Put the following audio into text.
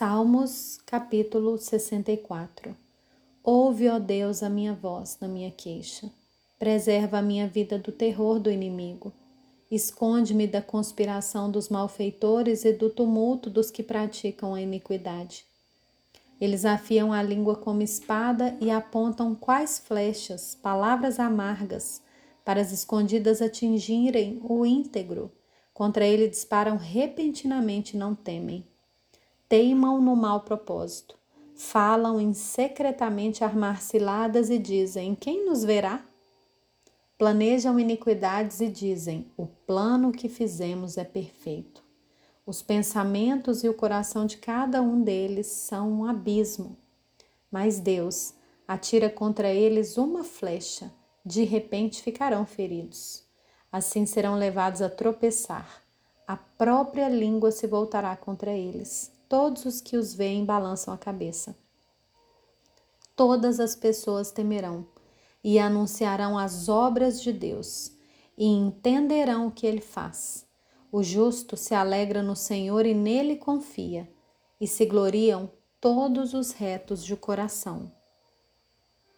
Salmos, capítulo 64 Ouve, ó Deus, a minha voz na minha queixa. Preserva a minha vida do terror do inimigo. Esconde-me da conspiração dos malfeitores e do tumulto dos que praticam a iniquidade. Eles afiam a língua como espada e apontam quais flechas, palavras amargas, para as escondidas atingirem o íntegro. Contra ele disparam repentinamente não temem teimam no mau propósito, falam em secretamente armar ciladas e dizem: Quem nos verá? Planejam iniquidades e dizem: O plano que fizemos é perfeito. Os pensamentos e o coração de cada um deles são um abismo. Mas Deus atira contra eles uma flecha, de repente ficarão feridos. Assim serão levados a tropeçar. A própria língua se voltará contra eles todos os que os veem balançam a cabeça. Todas as pessoas temerão e anunciarão as obras de Deus e entenderão o que ele faz. O justo se alegra no Senhor e nele confia, e se gloriam todos os retos de coração.